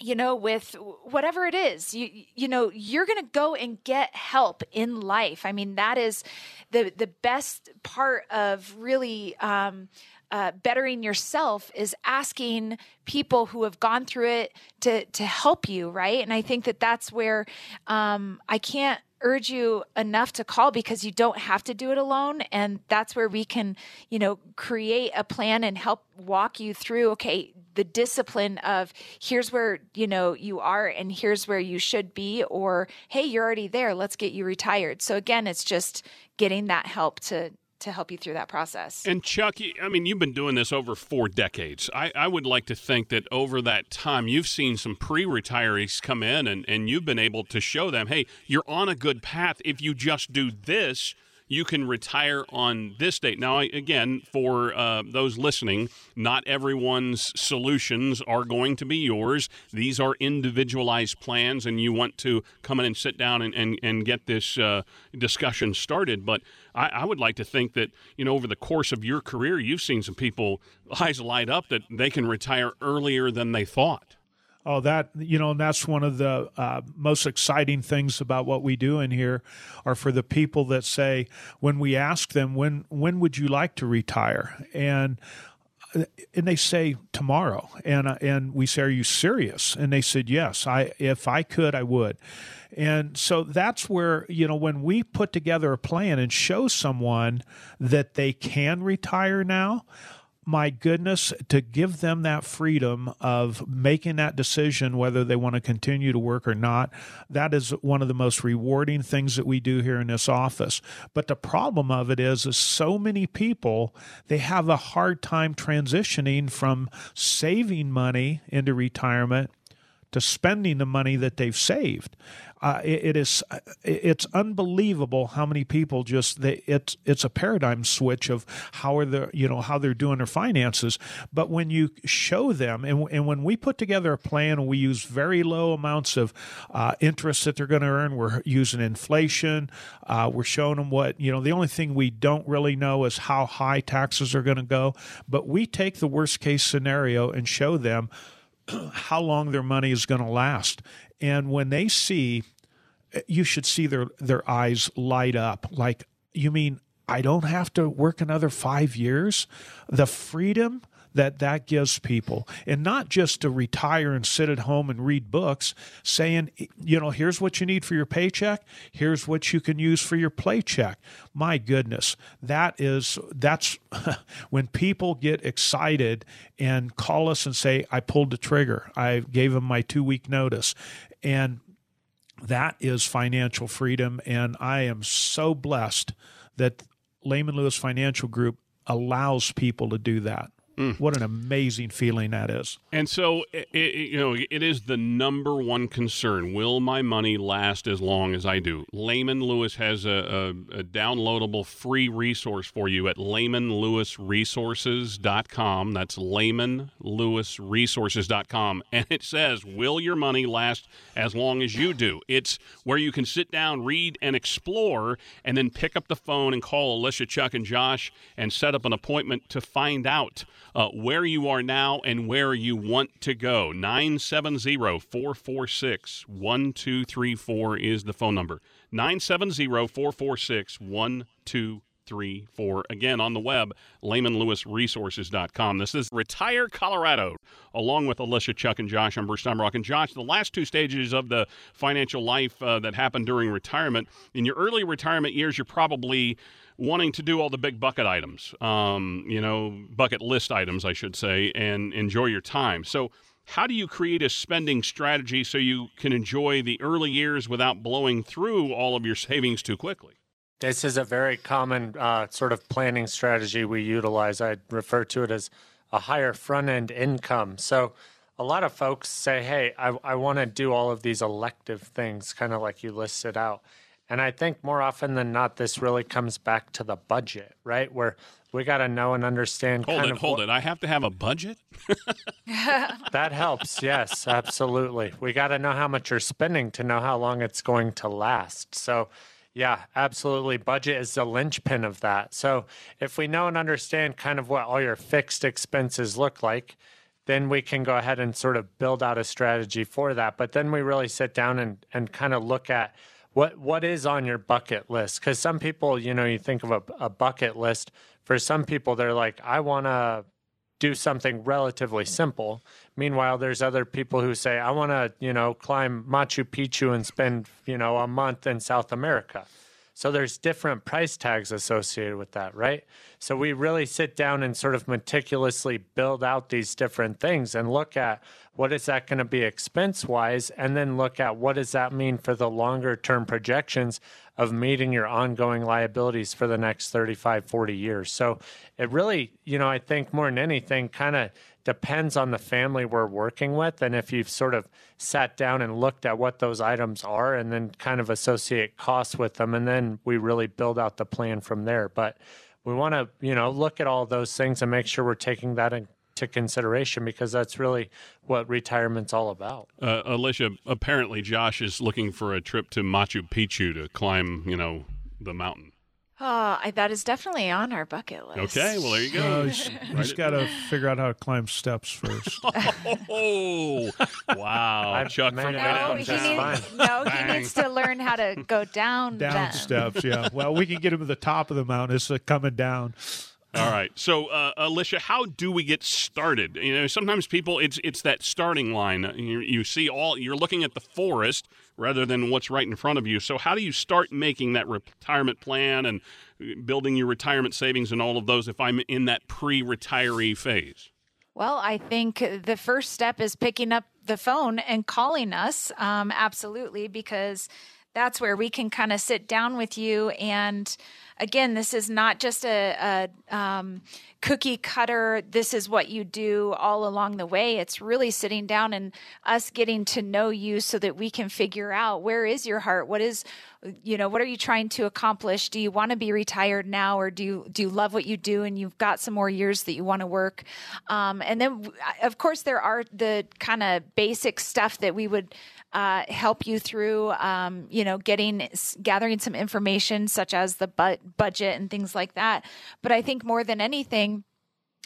you know with whatever it is you you know you're going to go and get help in life. I mean that is the the best part of really um, uh, bettering yourself is asking people who have gone through it to to help you right? And i think that that's where um, i can't urge you enough to call because you don't have to do it alone. And that's where we can you know create a plan and help walk you through okay the discipline of here's where you know you are and here's where you should be or hey you're already there let's get you retired so again it's just getting that help to to help you through that process. And Chuck, I mean, you've been doing this over four decades. I, I would like to think that over that time, you've seen some pre retirees come in and, and you've been able to show them, hey, you're on a good path. If you just do this, you can retire on this date. Now, again, for uh, those listening, not everyone's solutions are going to be yours. These are individualized plans, and you want to come in and sit down and, and, and get this uh, discussion started. But I, I, would like to think that, you know, over the course of your career, you've seen some people *laughs* eyes light up that they can retire earlier than they thought. Oh, that you know, and that's one of the uh, most exciting things about what we do in here, are for the people that say when we ask them when when would you like to retire, and uh, and they say tomorrow, and uh, and we say, are you serious? And they said, yes. I if I could, I would. And so that's where, you know, when we put together a plan and show someone that they can retire now, my goodness, to give them that freedom of making that decision whether they want to continue to work or not, that is one of the most rewarding things that we do here in this office. But the problem of it is, is so many people they have a hard time transitioning from saving money into retirement to spending the money that they've saved. Uh, it, it is it's unbelievable how many people just they, it's it's a paradigm switch of how are the you know how they're doing their finances. But when you show them and, and when we put together a plan we use very low amounts of uh, interest that they're going to earn. We're using inflation. Uh, we're showing them what you know the only thing we don't really know is how high taxes are going to go. But we take the worst case scenario and show them *clears throat* how long their money is going to last and when they see, you should see their, their eyes light up like, you mean I don't have to work another five years? The freedom that that gives people. And not just to retire and sit at home and read books saying you know here's what you need for your paycheck. Here's what you can use for your playcheck. My goodness that is that's *laughs* when people get excited and call us and say i pulled the trigger. I gave them my 2 week notice. And that is financial freedom. And i am so blessed that Lehman Lewis Financial Group allows people to do that. Mm. What an amazing feeling that is. And so, it, you know, it is the number one concern. Will my money last as long as I do? Lehman Lewis has a, a, a downloadable free resource for you at lehmanlewisresources.com. That's lehmanlewisresources.com. And it says, Will your money last as long as you do? It's where you can sit down, read, and explore, and then pick up the phone and call Alicia, Chuck, and Josh and set up an appointment to find out uh, where you are now and where you want to go. 970 446 1234 is the phone number. 970 446 1234. Again, on the web, lehmanlewisresources.com. This is Retire Colorado, along with Alicia, Chuck, and Josh. I'm Bruce Sumrock. And Josh, the last two stages of the financial life uh, that happened during retirement, in your early retirement years, you're probably wanting to do all the big bucket items, um, you know, bucket list items, I should say, and enjoy your time. So, how do you create a spending strategy so you can enjoy the early years without blowing through all of your *laughs* savings too quickly? This is a very common uh, sort of planning strategy we utilize. I refer to it as a higher front end income. So, a lot of folks say, Hey, I, I want to do all of these elective things, kind of like you listed out. And I think more often than not, this really comes back to the budget, right? Where we got to know and understand. Hold it, hold what, it. I have to have a budget. *laughs* that helps. Yes, absolutely. We got to know how much you're spending to know how long it's going to last. So, yeah, absolutely. Budget is the linchpin of that. So, if we know and understand kind of what all your fixed expenses look like, then we can go ahead and sort of build out a strategy for that. But then we really sit down and, and kind of look at what what is on your bucket list? Because some people, you know, you think of a, a bucket list. For some people, they're like, I want to do something relatively simple. Meanwhile, there's other people who say, I want to, you know, climb Machu Picchu and spend, you know, a month in South America. So there's different price tags associated with that, right? So we really sit down and sort of meticulously build out these different things and look at what is that going to be expense wise and then look at what does that mean for the longer term projections of meeting your ongoing liabilities for the next 35, 40 years. So it really, you know, I think more than anything, kind of depends on the family we're working with. And if you've sort of sat down and looked at what those items are and then kind of associate costs with them, and then we really build out the plan from there. But we want to, you know, look at all those things and make sure we're taking that into consideration because that's really what retirement's all about. Uh, Alicia, apparently Josh is looking for a trip to Machu Picchu to climb, you know, the mountain. Oh, I, that is definitely on our bucket list. Okay, well there you go. Uh, he's he's got to figure out how to climb steps first. *laughs* Oh, wow! I've Chuck made from No, he needs, no, he needs to learn how to go down, down them. steps, yeah. Well, we can get him to the top of the mountain. It's uh, coming down. All right. So, uh, Alicia, how do we get started? You know, sometimes people, it's it's that starting line. You, you see all, you're looking at the forest rather than what's right in front of you. So, how do you start making that retirement plan and uh, building your retirement savings and all of those if I'm in that pre-retiree phase? Well, I think the first step is picking up the phone and calling us. Um, absolutely, because that's where we can kind of sit down with you. And again, this is not just a, a um, cookie cutter, this is what you do all along the way. It's really sitting down and us getting to know you so that we can figure out where is your heart? What is, you know, what are you trying to accomplish? Do you want to be retired now or do you, do you love what you do and you've got some more years that you want to work? Um, and then, of course, there are the kind of basic stuff that we would uh, help you through, um, you know, getting gathering some information such as the bu- budget and things like that. But I think more than anything,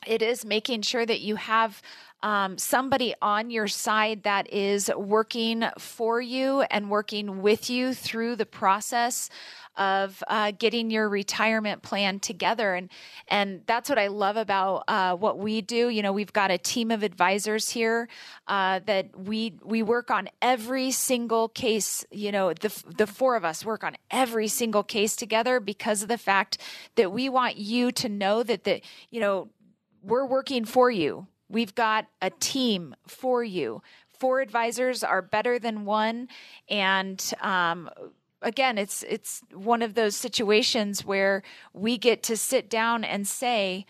it is making sure that you have um, somebody on your side that is working for you and working with you through the process of uh, getting your retirement plan together and and that's what I love about uh, what we do. You know, we've got a team of advisors here uh, that we we work on every single case. You know, the the four of us work on every single case together because of the fact that we want you to know that the you know we're working for you. We've got a team for you. Four advisors are better than one, and um, again, it's it's one of those situations where we get to sit down and say,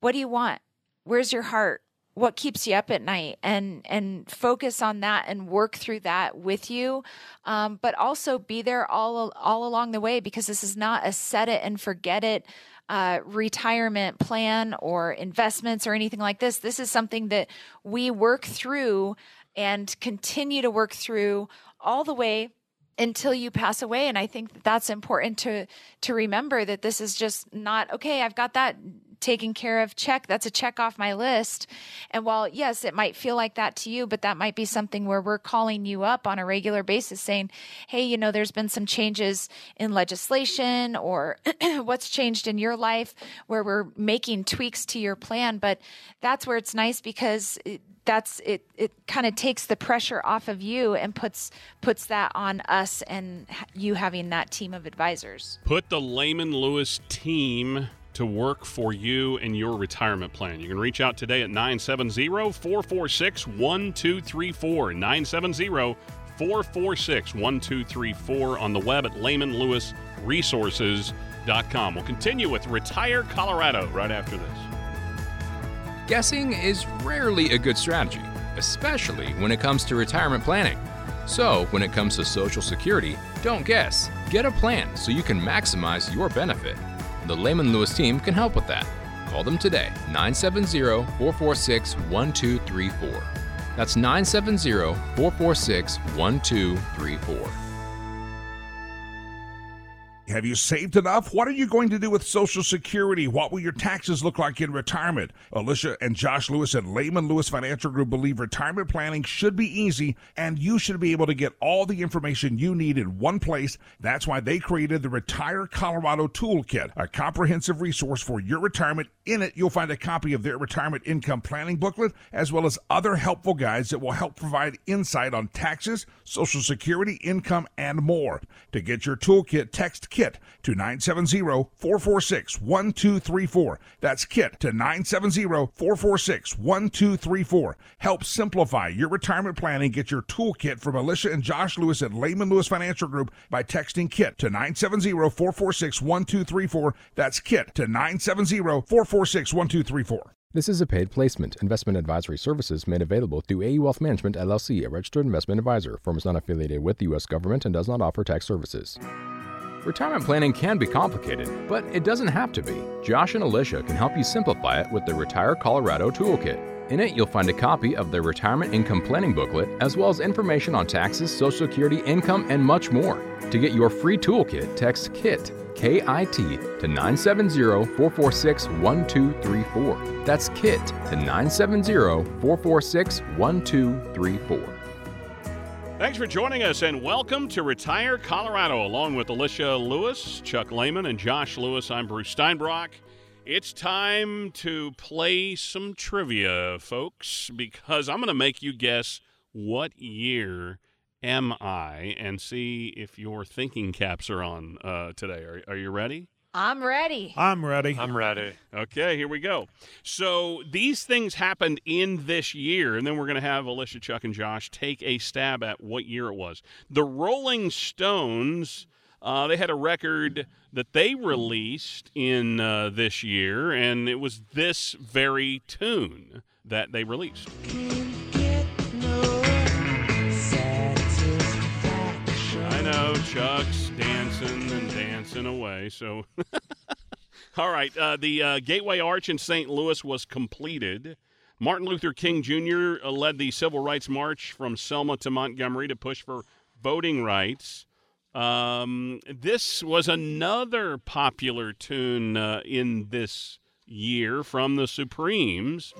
"What do you want? Where's your heart? What keeps you up at night?" and and focus on that and work through that with you, um, but also be there all all along the way because this is not a set it and forget it uh, retirement plan or investments or anything like this. This is something that we work through and continue to work through all the way until you pass away and i think that that's important to to remember that this is just not okay i've got that taken care of check that's a check off my list. And while yes it might feel like that to you but that might be something where we're calling you up on a regular basis saying hey you know there's been some changes in legislation or *clears throat* what's changed in your life where we're making tweaks to your plan. But that's where it's nice because it, that's it it kind of takes the pressure off of you and puts puts that on us and you having that team of advisors. Put the Lehman Lewis team to work for you and your retirement plan. You can reach out today at 970 446 1234. 970 446 1234 on the web at lehmanlewisresources.com. We'll continue with Retire Colorado right after this. Guessing is rarely a good strategy, especially when it comes to retirement planning. So, when it comes to Social Security, don't guess. Get a plan so you can maximize your benefit. The Lehman Lewis team can help with that. Call them today, 970 446 1234. That's 970 446 1234. Have you saved enough? What are you going to do with Social Security? What will your taxes look like in retirement? Alicia and Josh Lewis at Lehman Lewis Financial Group believe retirement planning should be easy and you should be able to get all the information you need in one place. That's why they created the Retire Colorado Toolkit, a comprehensive resource for your retirement. In it, you'll find a copy of their retirement income planning booklet as well as other helpful guides that will help provide insight on taxes, Social Security, income, and more. To get your toolkit, text KIT to 970-446-1234. That's KIT to 970-446-1234. Help simplify your retirement planning. Get your toolkit from Alicia and Josh Lewis at Lehman Lewis Financial Group by texting KIT to 970-446-1234. That's KIT to 970-446-1234. This is a paid placement. Investment advisory services made available through AE Wealth Management LLC, a registered investment advisor. Firm is not affiliated with the U.S. government and does not offer tax services. Retirement planning can be complicated, but it doesn't have to be. Josh and Alicia can help you simplify it with the Retire Colorado Toolkit. In it, you'll find a copy of the Retirement Income Planning Booklet, as well as information on taxes, Social Security, income, and much more. To get your free toolkit, text KIT, K I T, to 970 446 1234. That's KIT to 970 446 1234. Thanks for joining us and welcome to Retire Colorado. Along with Alicia Lewis, Chuck Lehman, and Josh Lewis, I'm Bruce Steinbrock. It's time to play some trivia, folks, because I'm going to make you guess what year am I and see if your thinking caps are on uh, today. Are, are you ready? I'm ready. I'm ready. I'm ready. Okay, here we go. So these things happened in this year, and then we're going to have Alicia, Chuck, and Josh take a stab at what year it was. The Rolling Stones. Uh, they had a record that they released in uh, this year, and it was this very tune that they released. Chuck's dancing and dancing away. So, *laughs* all right, uh, the uh, Gateway Arch in St. Louis was completed. Martin Luther King Jr. led the Civil Rights March from Selma to Montgomery to push for voting rights. Um, this was another popular tune uh, in this year from the Supremes.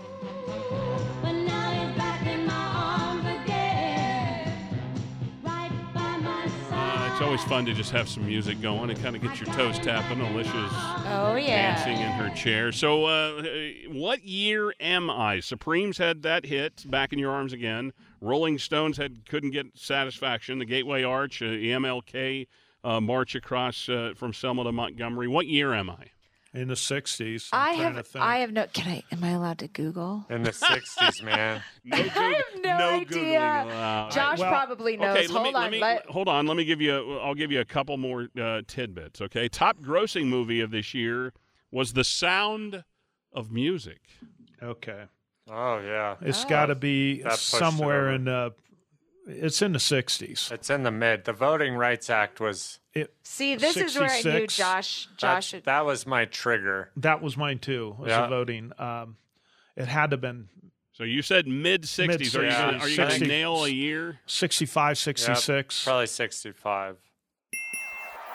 Always fun to just have some music going and kind of get your toes tapping. Alicia's Oh yeah. dancing in her chair. So, uh, what year am I? Supremes had that hit, "Back in Your Arms Again." Rolling Stones had couldn't get satisfaction. The Gateway Arch, uh, the MLK uh, march across uh, from Selma to Montgomery. What year am I? In the 60s. I I'm trying to have. think. I have no. Can I? Am I allowed to Google? In the 60s, *laughs* man. No, I have no idea. Josh Well, probably knows. Okay, Hold me, on. let me let- hold on. Let me give you. A, I'll give you a couple more uh, tidbits. Okay, top grossing movie of this year was The Sound of Music. Okay. Oh, yeah. It's Oh. got to be That it somewhere over. in the. It's in the 60s. It's in the mid. The Voting Rights Act was. It, See, this is where I knew 66. Josh. That, Josh. that was my trigger. that was mine too. Was Yeah. the voting. Um, it had to have been So you said mid sixties. Are you Mid-sixties. gonna, are you going to nail a year? 65, Yep, 66. probably 65.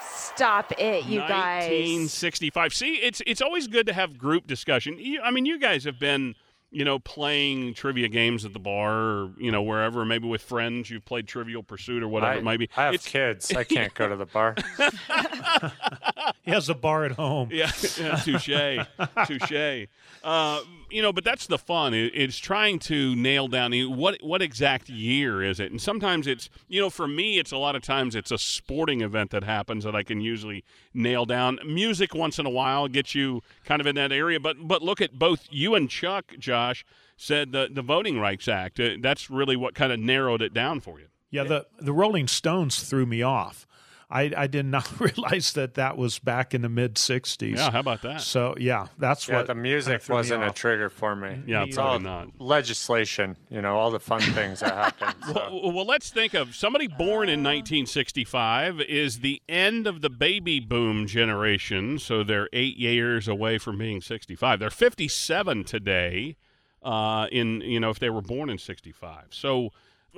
Stop it, you guys. 1965. See, it's it's always good to have group discussion. You, I mean, you guys have been, you know, playing trivia games at the bar or you know wherever, maybe with friends. You've played Trivial Pursuit or whatever I, it might be. I have It's- kids. I *laughs* can't go to the bar. *laughs* He has a bar at home. Yeah, *laughs* touche, touche. Uh, you know, but that's the fun. It, it's trying to nail down what what exact year is it, and sometimes it's you know for me it's a lot of times it's a sporting event that happens that I can usually nail down. Music once in a while gets you kind of in that area, but but look at both you and Chuck, Josh said the the Voting Rights Act. Uh, that's really what kind of narrowed it down for you. Yeah, the the Rolling Stones threw me off. I, I did not *laughs* realize that that was back in the mid '60s. Yeah, how about that? So yeah, that's yeah, what the kinda music threw wasn't a off. trigger for me. Yeah, It's probably all not. Legislation, you know, all the fun *laughs* things that happen. So. Well, well, let's think of somebody born in 1965 is the end of the baby boom generation, so they're eight years away from being 65. They're 57 today. Uh, in you know, if they were born in 65, so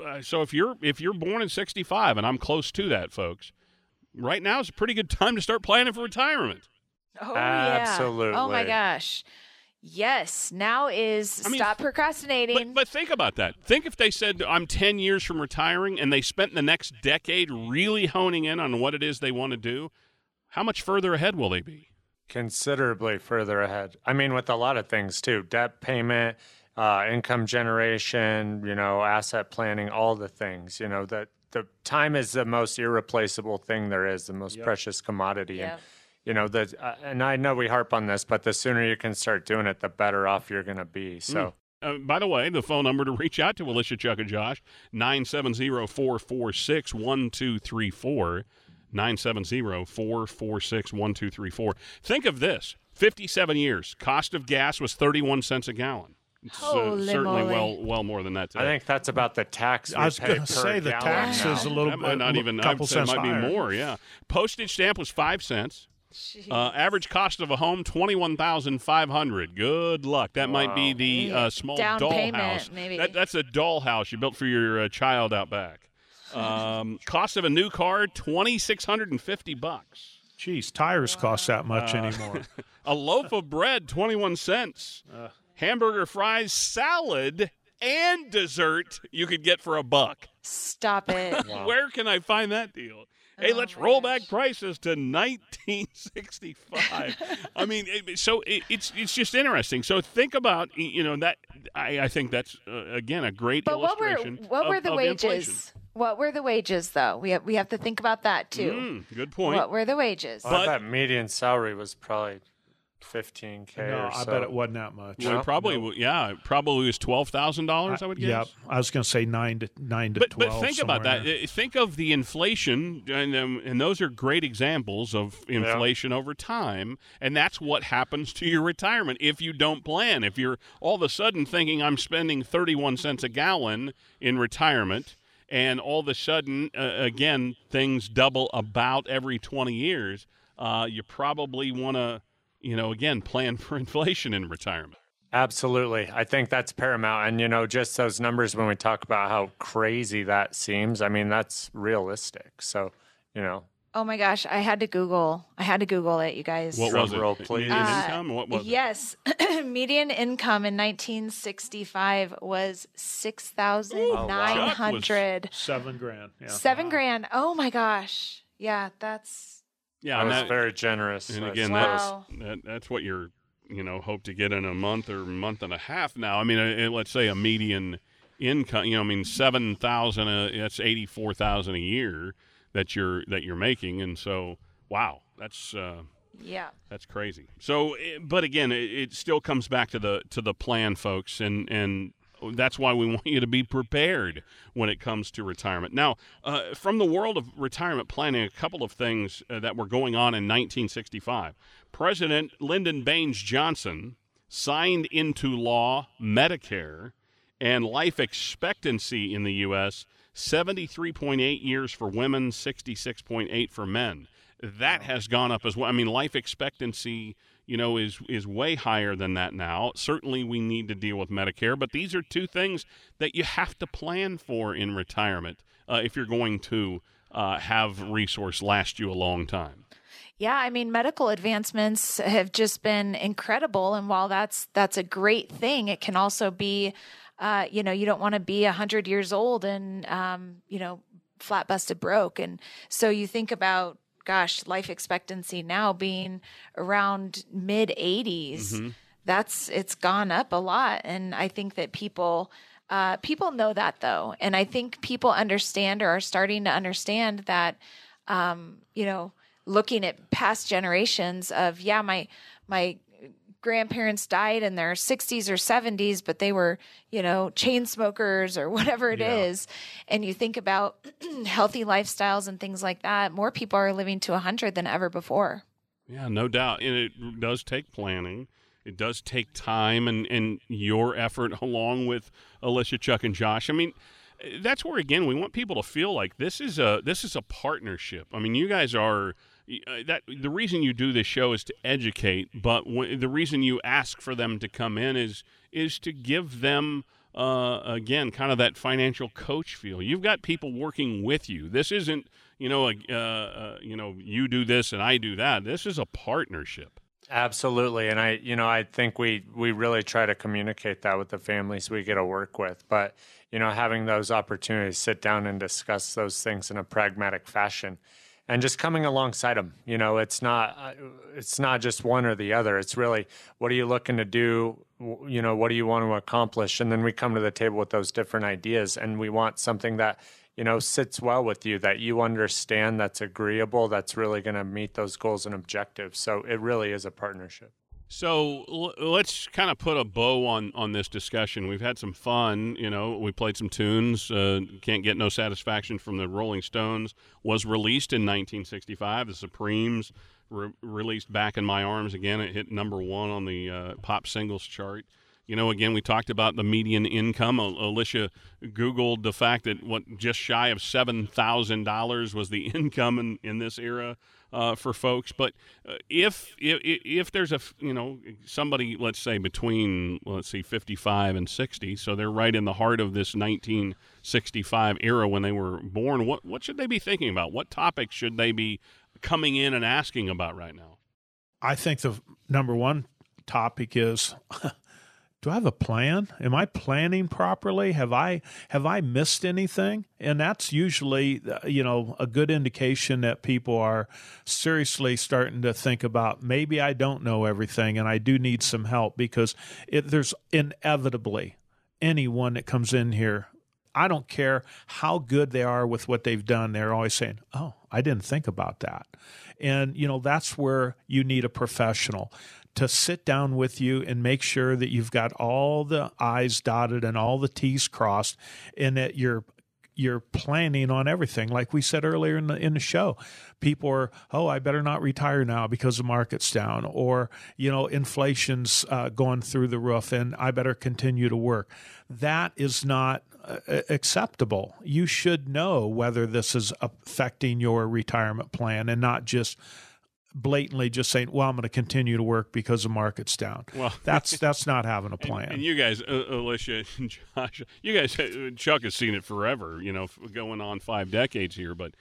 uh, so if you're if you're born in 65, and I'm close to that, folks, right now is a pretty good time to start planning for retirement. Oh yeah. Oh my gosh. Yes. Now is I mean, stop procrastinating. But, but think about that. Think if they said, I'm 10 years from retiring, and they spent the next decade really honing in on what it is they want to do. How much further ahead will they be? considerably further ahead. I mean, with a lot of things too debt payment, uh, income generation, you know, asset planning, all the things, you know, that the time is the most irreplaceable thing there is, the most precious commodity. Yep. And you know the uh, and I know we harp on this, but the sooner you can start doing it, the better off you're going to be. So. Uh, by the way, the phone number to reach out to Alicia, Chuck, and Josh, 970-446-1234. 970-446-1234. Think of this. 57 years. Cost of gas was 31 cents a gallon. It's uh, certainly moly. well well more than that I think that's about the tax. We I was pay going per to say the tax now. is a little that might bit, not a even couple I'd say it cents might higher. be more, yeah. Postage stamp was 5 cents. Uh, average cost of a home twenty one thousand five hundred. Good luck. That might be the uh, small Down doll payment, house. maybe. That, that's a doll house you built for your uh, child out back. *laughs* Um, cost of a new car twenty six hundred and fifty bucks. Geez, tires cost that much Uh, anymore. *laughs* A loaf of bread twenty one cents. Hamburger, fries, salad, and dessert you could get for a buck. Stop it. *laughs* Where can I find that deal? Hey, Oh let's roll gosh. back prices to 1965. I mean, it, so it, it's it's just interesting. So think about you know that I, I think that's uh, again a great But what were illustration. what of- were the of wages? inflation. What were the wages though? We have we have to think about that too. Mm, good point. What were the wages? Well, I bet median salary was probably 15k no, or I so. bet it wasn't that much. well, it probably w yeah, it probably was twelve thousand dollars. I would guess. Yeah, I was going to say nine to nine to But, twelve. but think about that. there. Think of the inflation, and, um, and those are great examples of inflation over time. And that's what happens to your retirement if you don't plan. If you're all of a sudden thinking, I'm spending 31 cents a gallon in retirement, and all of a sudden, uh, again, things double about every 20 years, uh, you probably want to, you know, again, plan for *laughs* inflation in retirement. Absolutely. I think that's paramount. And, you know, just those numbers when we talk about how crazy that seems, I mean, that's realistic. So, you know, Oh my gosh, I had to Google. I had to Google it, you guys. What Drum was it? roll, please. Median Uh, income? What was it? yes, *clears throat* median income in 1965 was six thousand nine hundred. seven grand. Yeah. Seven grand. Oh my gosh. Yeah, that's Yeah, that and was that- very generous. And That's- again, Wow. that's that, that's what you're you know hope to get in a month or month and a half now. I mean, uh, let's say a median income. You know, I mean, seven thousand. Uh, that's eighty four thousand a year that you're that you're making, and so wow, that's. Uh, yeah. that's crazy. So, eh, but again, it, it still comes back to the to the plan, folks, and and that's why we *laughs* want you to be prepared when it comes to retirement. Now, uh, from the world of retirement planning, a couple of things uh, that were going on in 1965. President Lyndon Baines Johnson signed into law Medicare and life expectancy in the U.S. 73.8 years for women, 66.8 for men. That has gone up as well. I mean, life expectancy, you know, is is way higher than that now. Certainly, we need to deal with Medicare, but these are two things that you have to plan for in retirement uh, if you're going to uh, have resource last you a long time. Yeah, I mean medical advancements have just been incredible and while that's that's a great thing, it can also be uh, you know, you don't want to be 100 years old and um, you know, flat busted broke and so you think about gosh, life expectancy now being around mid 80s. That's it's gone up a lot and I think that people uh, people know that though, and I think people understand or are starting to understand that um, you know, looking at past generations of yeah, my my grandparents died in their 60s or 70s, but they were, you know, chain smokers or *laughs* whatever it is, And you think about *clears throat* healthy lifestyles and things like that, more people are living to 100 than ever before. Yeah, no doubt. And it does take planning. It does take time and, and your effort *laughs* along with Alicia, Chuck, and Josh. I mean, that's where again we want people to feel like this is a this is a partnership. I mean, you guys are uh, that the reason you do this show is to educate, but w- the reason you ask for them to come in is is to give them uh, again kind of that financial coach feel. You've got people working with you. This isn't you know a, uh, uh, you know you do this and I do that. This is a partnership. Absolutely, and I, you know, I think we we really try to communicate that with the families we get to work with. But you know, having those opportunities, sit down and discuss those things in a pragmatic fashion, and just coming alongside them. You know, it's not uh, it's not just one or the other. It's really what are you looking to do? You know, what do you want to accomplish? And then we come to the table with those different ideas, and we want something that you know sits well with you, that you understand, that's agreeable, that's really going to meet those goals and objectives. So it really is a partnership. So l- let's kind of put a bow on on this discussion. We've had some fun. You know, we played some tunes. Uh, Can't get no satisfaction from the Rolling Stones was released in 1965. The Supremes re- released "Back in My Arms" again. It hit number one on the uh, pop singles chart. You know, again, we talked about the median income. Alicia Googled the fact that what just shy of seven thousand dollars was the *laughs* income in, in this era uh, for folks. But uh, if, if if there's a you know somebody, let's say between let's see 55 and 60, so they're right in the heart of this 1965 era when they were born. What what should they be thinking about? What topics should they be coming in and asking about right now? I think the number one topic is *laughs* do I have a plan? Am I planning properly? Have I have I missed anything? And that's usually uh, you know a good indication that people are seriously starting to think about maybe I don't know everything and I do need some help because it, there's inevitably anyone that comes in here I don't care how good they are with what they've done. They're always saying, "Oh, I didn't think about that." And you know, that's where you need a professional to sit down with you and make sure that you've got all the I's dotted and all the T's crossed and that you're you're planning on everything. Like we said earlier in the in the show, people are, oh, I better not retire now because the market's down, or you know, inflation's uh, going through the roof, and I better continue to work. That is not uh, acceptable. You should know whether this is affecting your retirement plan, and not just blatantly just saying, "Well, I'm going to continue to work because the market's down." Well, that's *laughs* that's not having a plan. And, and you guys, uh, Alicia and *laughs* Josh, you guys, uh, Chuck has seen it forever. You know, going on five decades here. But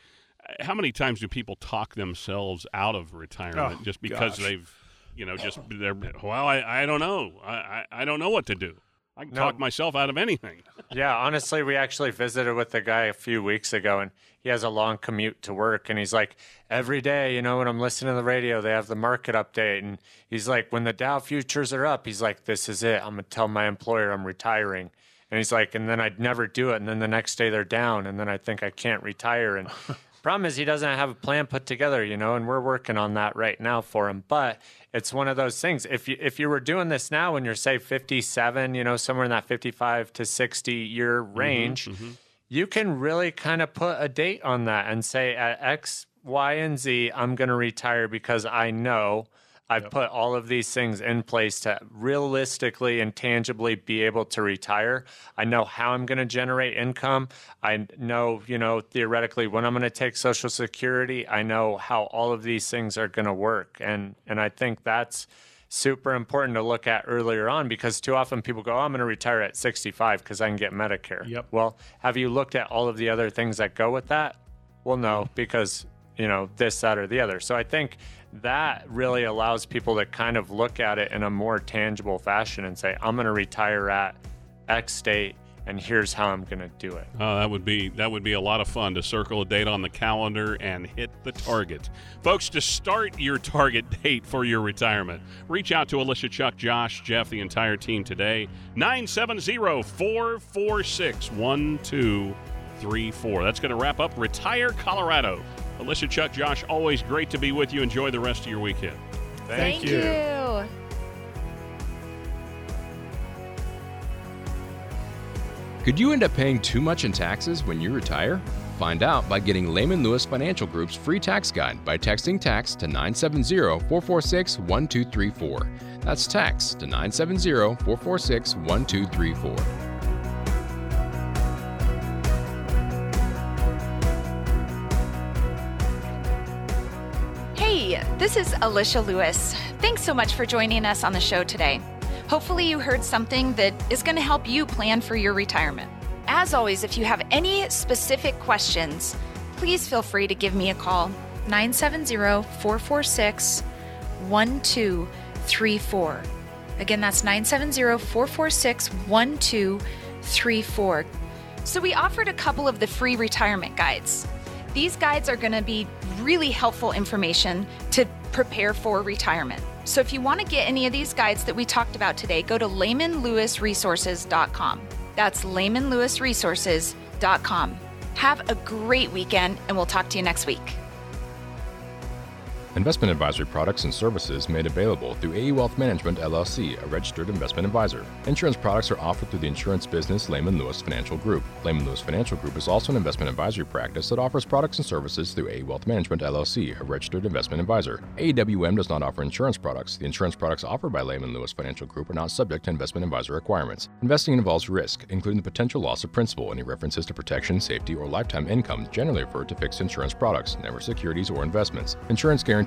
uh, how many times do people talk themselves out of retirement oh, just because gosh. they've, you know, just they're well, I, I don't know, I, I, I don't know what to do. I can no. talk myself out of anything. yeah, honestly, we actually visited with a guy a few weeks ago, and he has a long commute to work. And he's like, every day, you know, when I'm listening to the radio, they have the market update. And he's like, when the Dow futures are up, he's like, this is it. I'm going to tell my employer I'm retiring. And he's like, and then I'd never do it. And then the next day they're down. And then I think I can't retire. And *laughs* problem is he doesn't have a plan put together, you know, and we're working on that right now for him. But it's one of those things. If you if you were doing this now when you're say 57, you know, somewhere in that 55 to 60 year mm-hmm, range, mm-hmm, mm-hmm. You can really kind of put a date on that and say at X, Y, and Z, I'm going to retire because I know I've yep. put all of these things in place to realistically and tangibly be able to retire. I know how I'm going to generate income. I know, you know, theoretically when I'm going to take social security, I know how all of these things are going to work. And and I think that's super important to look at earlier on because too often people go, oh, I'm going to retire at 65 because I can get Medicare. Yep. Well, have you looked at all of the other things that go with that? Well, no, because, you know, this, that, or the other. So I think that really allows people to kind of look at it in a more tangible fashion and say, I'm going to retire at X state and here's how I'm going to do it. Oh, that would be that would be a lot of fun to circle a date on the calendar and hit the target. Folks, to start your target *laughs* date for your retirement, reach out to Alicia, Chuck, Josh, Jeff, the entire team today. 970-446-1234. That's going to wrap up Retire Colorado. Alicia, Chuck, Josh, always great to be with you. Enjoy the rest of your weekend. Thank, Thank you. you. Could you end up paying too much in taxes when you retire? Find out by getting Lehman Lewis Financial Group's free tax guide by texting tax to 970 446 1234. That's tax to 970 446 1234. This is Alicia Lewis. Thanks so much for joining us on the show today. Hopefully, you heard something that is going to help you plan for your retirement. As always, if you have any specific questions, please feel free to give me a call 970 446 1234. Again, that's 970 446 1234. So, we offered a couple of the free retirement guides. These guides are going to be really helpful information to prepare for retirement. So if you want to get any of these guides that we talked about today, go to lehmanlewisresources.com. That's lehmanlewisresources.com. Have a great weekend, and we'll talk to you next week. Investment advisory products and services made available through AE Wealth Management LLC, a registered investment advisor. Insurance products are offered through the insurance business Lehman Lewis Financial Group. Lehman Lewis Financial Group is also an investment advisory practice that offers products and services through AE Wealth Management LLC, a registered investment advisor. AWM does not offer insurance products. The insurance products offered by Lehman Lewis Financial Group are not subject to investment advisor requirements. Investing involves risk, including the potential loss of principal. Any references to protection, safety, or lifetime income generally refer to fixed insurance products, never securities or investments. Insurance guarantees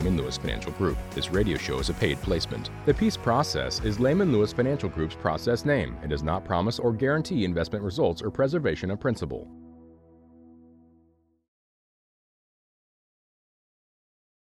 Lewis Financial Group. This radio show is a paid placement. The Peace Process is Lehman Lewis Financial Group's process name. It does not promise or guarantee investment results or preservation of principal.